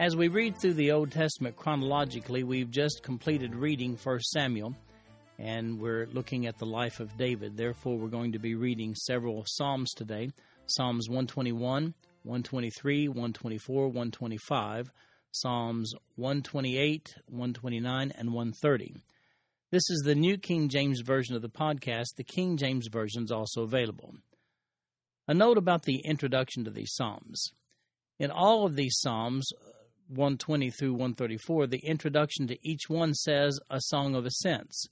As we read through the Old Testament chronologically, we've just completed reading 1 Samuel, and we're looking at the life of David. Therefore, we're going to be reading several Psalms today Psalms 121, 123, 124, 125, Psalms 128, 129, and 130. This is the New King James Version of the podcast. The King James Version is also available. A note about the introduction to these Psalms. In all of these Psalms, 120 through 134, the introduction to each one says a song of ascents.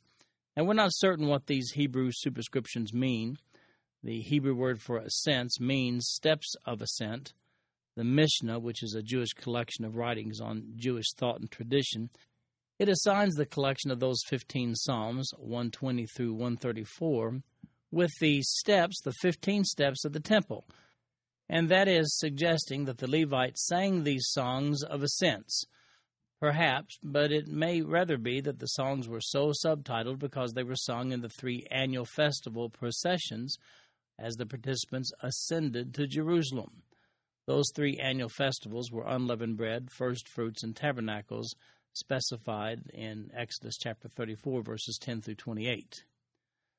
And we're not certain what these Hebrew superscriptions mean. The Hebrew word for ascents means steps of ascent. The Mishnah, which is a Jewish collection of writings on Jewish thought and tradition, it assigns the collection of those 15 Psalms, 120 through 134, with the steps, the 15 steps of the temple. And that is suggesting that the Levites sang these songs of ascents. Perhaps, but it may rather be that the songs were so subtitled because they were sung in the three annual festival processions as the participants ascended to Jerusalem. Those three annual festivals were unleavened bread, first fruits, and tabernacles, specified in Exodus chapter 34, verses 10 through 28.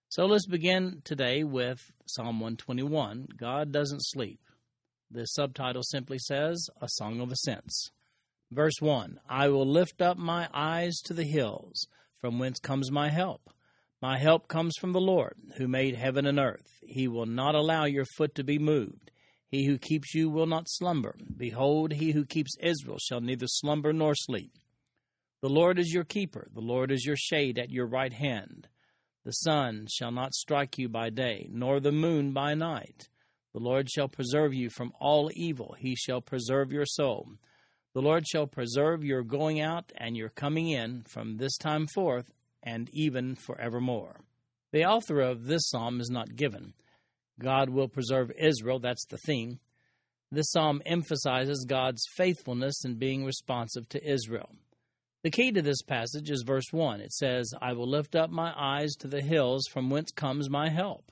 So let's begin today with Psalm 121 God Doesn't Sleep. The subtitle simply says, A Song of Ascents. Verse 1 I will lift up my eyes to the hills, from whence comes my help. My help comes from the Lord, who made heaven and earth. He will not allow your foot to be moved. He who keeps you will not slumber. Behold, he who keeps Israel shall neither slumber nor sleep. The Lord is your keeper, the Lord is your shade at your right hand. The sun shall not strike you by day, nor the moon by night. The Lord shall preserve you from all evil. He shall preserve your soul. The Lord shall preserve your going out and your coming in from this time forth and even forevermore. The author of this psalm is not given. God will preserve Israel, that's the theme. This psalm emphasizes God's faithfulness in being responsive to Israel. The key to this passage is verse 1. It says, I will lift up my eyes to the hills from whence comes my help.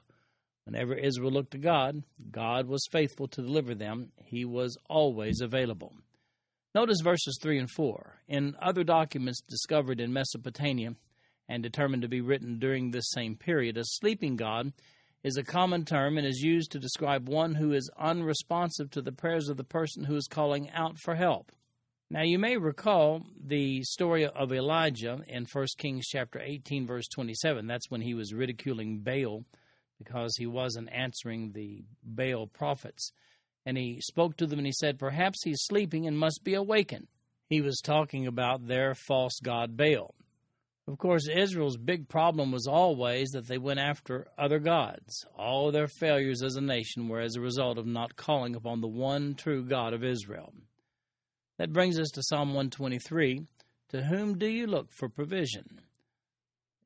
Whenever Israel looked to God, God was faithful to deliver them. He was always available. Notice verses 3 and 4. In other documents discovered in Mesopotamia and determined to be written during this same period, a sleeping God is a common term and is used to describe one who is unresponsive to the prayers of the person who is calling out for help. Now, you may recall the story of Elijah in 1 Kings chapter 18, verse 27. That's when he was ridiculing Baal because he wasn't answering the Baal prophets. And he spoke to them and he said, Perhaps he's sleeping and must be awakened. He was talking about their false god Baal. Of course, Israel's big problem was always that they went after other gods. All their failures as a nation were as a result of not calling upon the one true God of Israel. That brings us to Psalm 123 To whom do you look for provision?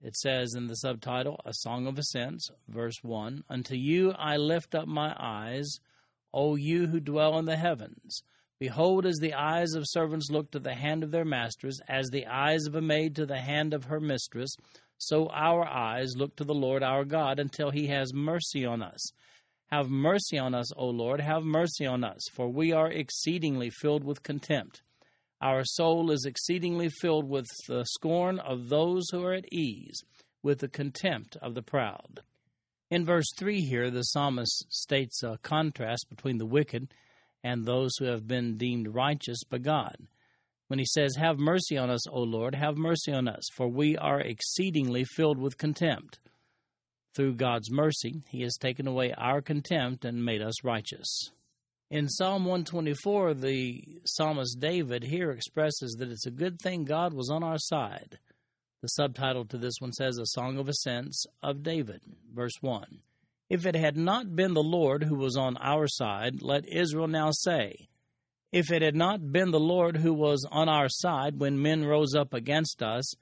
It says in the subtitle, A Song of Ascents, verse 1 Unto you I lift up my eyes, O you who dwell in the heavens. Behold, as the eyes of servants look to the hand of their masters, as the eyes of a maid to the hand of her mistress, so our eyes look to the Lord our God until he has mercy on us. Have mercy on us, O Lord, have mercy on us, for we are exceedingly filled with contempt. Our soul is exceedingly filled with the scorn of those who are at ease, with the contempt of the proud. In verse 3 here, the psalmist states a contrast between the wicked and those who have been deemed righteous by God. When he says, Have mercy on us, O Lord, have mercy on us, for we are exceedingly filled with contempt. Through God's mercy, He has taken away our contempt and made us righteous. In Psalm 124, the psalmist David here expresses that it's a good thing God was on our side. The subtitle to this one says, A Song of Ascents of David, verse 1. If it had not been the Lord who was on our side, let Israel now say, If it had not been the Lord who was on our side when men rose up against us,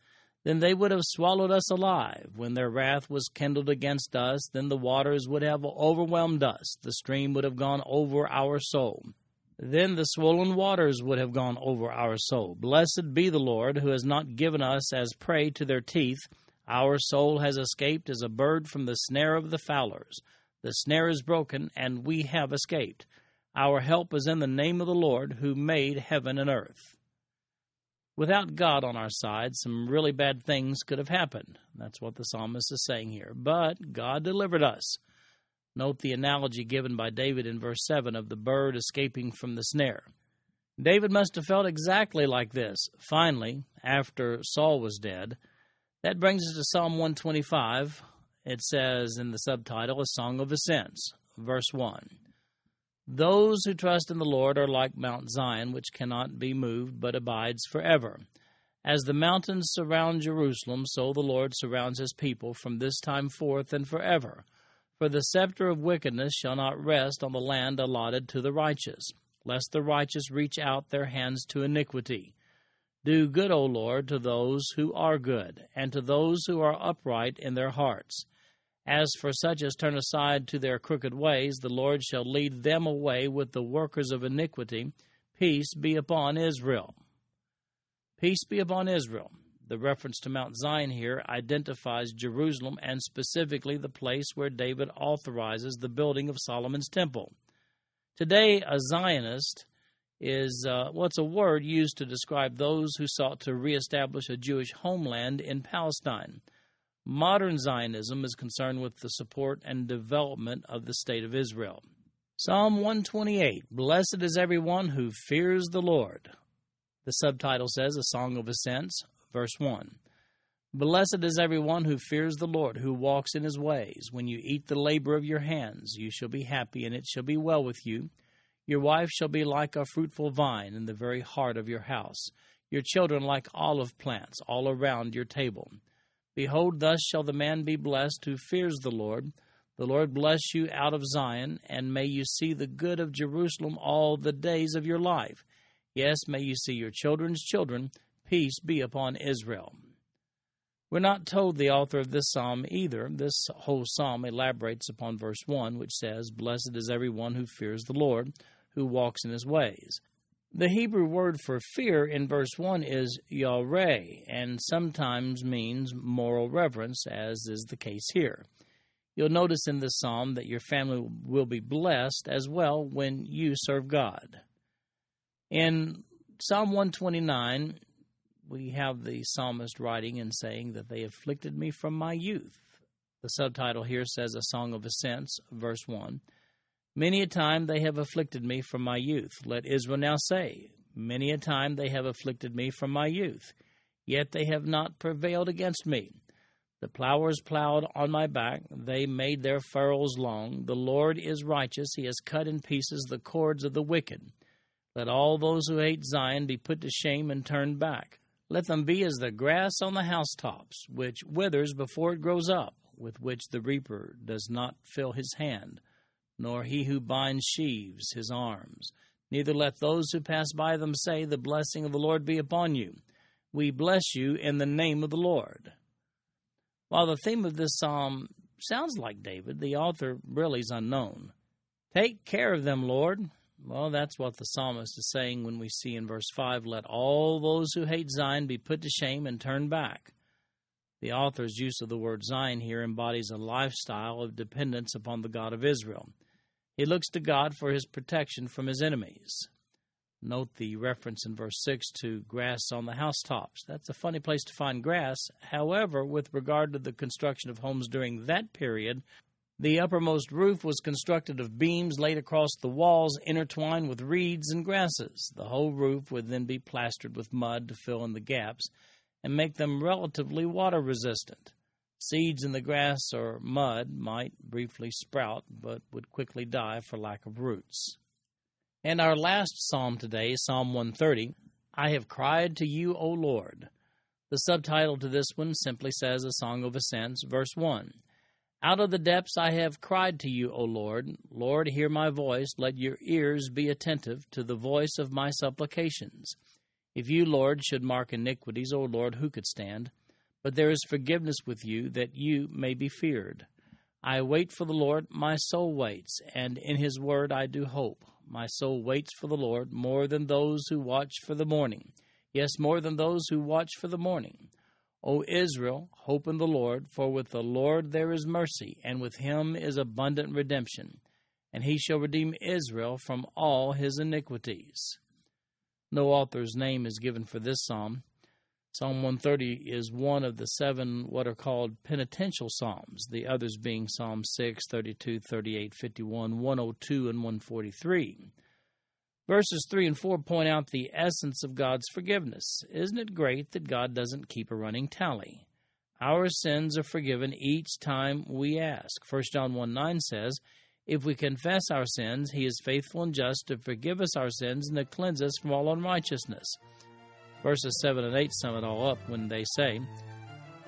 then they would have swallowed us alive. When their wrath was kindled against us, then the waters would have overwhelmed us. The stream would have gone over our soul. Then the swollen waters would have gone over our soul. Blessed be the Lord, who has not given us as prey to their teeth. Our soul has escaped as a bird from the snare of the fowlers. The snare is broken, and we have escaped. Our help is in the name of the Lord, who made heaven and earth. Without God on our side, some really bad things could have happened. That's what the psalmist is saying here. But God delivered us. Note the analogy given by David in verse 7 of the bird escaping from the snare. David must have felt exactly like this. Finally, after Saul was dead, that brings us to Psalm 125. It says in the subtitle, A Song of Ascents, verse 1. Those who trust in the Lord are like Mount Zion, which cannot be moved, but abides forever. As the mountains surround Jerusalem, so the Lord surrounds his people from this time forth and forever. For the scepter of wickedness shall not rest on the land allotted to the righteous, lest the righteous reach out their hands to iniquity. Do good, O Lord, to those who are good, and to those who are upright in their hearts. As for such as turn aside to their crooked ways, the Lord shall lead them away with the workers of iniquity. Peace be upon Israel. Peace be upon Israel. The reference to Mount Zion here identifies Jerusalem and specifically the place where David authorizes the building of Solomon's temple. Today, a Zionist is uh, what's a word used to describe those who sought to reestablish a Jewish homeland in Palestine. Modern Zionism is concerned with the support and development of the State of Israel. Psalm 128 Blessed is everyone who fears the Lord. The subtitle says A Song of Ascents, verse 1. Blessed is everyone who fears the Lord, who walks in his ways. When you eat the labor of your hands, you shall be happy, and it shall be well with you. Your wife shall be like a fruitful vine in the very heart of your house, your children like olive plants all around your table. Behold, thus shall the man be blessed who fears the Lord. The Lord bless you out of Zion, and may you see the good of Jerusalem all the days of your life. Yes, may you see your children's children. Peace be upon Israel. We're not told the author of this psalm either. This whole psalm elaborates upon verse 1, which says, Blessed is everyone who fears the Lord, who walks in his ways. The Hebrew word for fear in verse 1 is yareh and sometimes means moral reverence, as is the case here. You'll notice in this psalm that your family will be blessed as well when you serve God. In Psalm 129, we have the psalmist writing and saying that they afflicted me from my youth. The subtitle here says A Song of Ascents, verse 1. Many a time they have afflicted me from my youth. Let Israel now say, Many a time they have afflicted me from my youth, yet they have not prevailed against me. The plowers plowed on my back, they made their furrows long. The Lord is righteous, he has cut in pieces the cords of the wicked. Let all those who hate Zion be put to shame and turned back. Let them be as the grass on the housetops, which withers before it grows up, with which the reaper does not fill his hand nor he who binds sheaves his arms. Neither let those who pass by them say, The blessing of the Lord be upon you. We bless you in the name of the Lord. While the theme of this psalm sounds like David, the author really is unknown. Take care of them, Lord. Well, that's what the psalmist is saying when we see in verse 5 Let all those who hate Zion be put to shame and turn back. The author's use of the word Zion here embodies a lifestyle of dependence upon the God of Israel. He looks to God for his protection from his enemies. Note the reference in verse 6 to grass on the housetops. That's a funny place to find grass. However, with regard to the construction of homes during that period, the uppermost roof was constructed of beams laid across the walls intertwined with reeds and grasses. The whole roof would then be plastered with mud to fill in the gaps and make them relatively water resistant. Seeds in the grass or mud might briefly sprout, but would quickly die for lack of roots. And our last psalm today, Psalm 130, I have cried to you, O Lord. The subtitle to this one simply says A Song of Ascents, verse 1. Out of the depths I have cried to you, O Lord. Lord, hear my voice. Let your ears be attentive to the voice of my supplications. If you, Lord, should mark iniquities, O Lord, who could stand? But there is forgiveness with you, that you may be feared. I wait for the Lord, my soul waits, and in his word I do hope. My soul waits for the Lord more than those who watch for the morning. Yes, more than those who watch for the morning. O Israel, hope in the Lord, for with the Lord there is mercy, and with him is abundant redemption, and he shall redeem Israel from all his iniquities. No author's name is given for this psalm. Psalm 130 is one of the seven what are called penitential psalms, the others being Psalm 6, 32, 38, 51, 102, and 143. Verses 3 and 4 point out the essence of God's forgiveness. Isn't it great that God doesn't keep a running tally? Our sins are forgiven each time we ask. 1 John 1 9 says, If we confess our sins, he is faithful and just to forgive us our sins and to cleanse us from all unrighteousness. Verses 7 and 8 sum it all up when they say,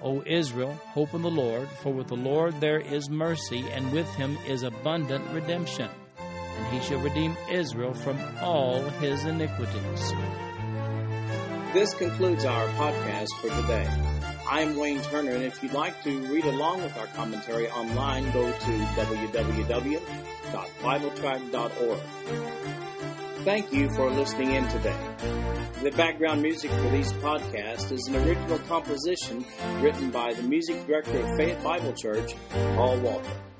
O Israel, hope in the Lord, for with the Lord there is mercy, and with him is abundant redemption and he shall redeem Israel from all his iniquities. This concludes our podcast for today. I'm Wayne Turner, and if you'd like to read along with our commentary online, go to www.bibletrack.org. Thank you for listening in today. The background music for these podcasts is an original composition written by the music director of Fayette Bible Church, Paul Walker.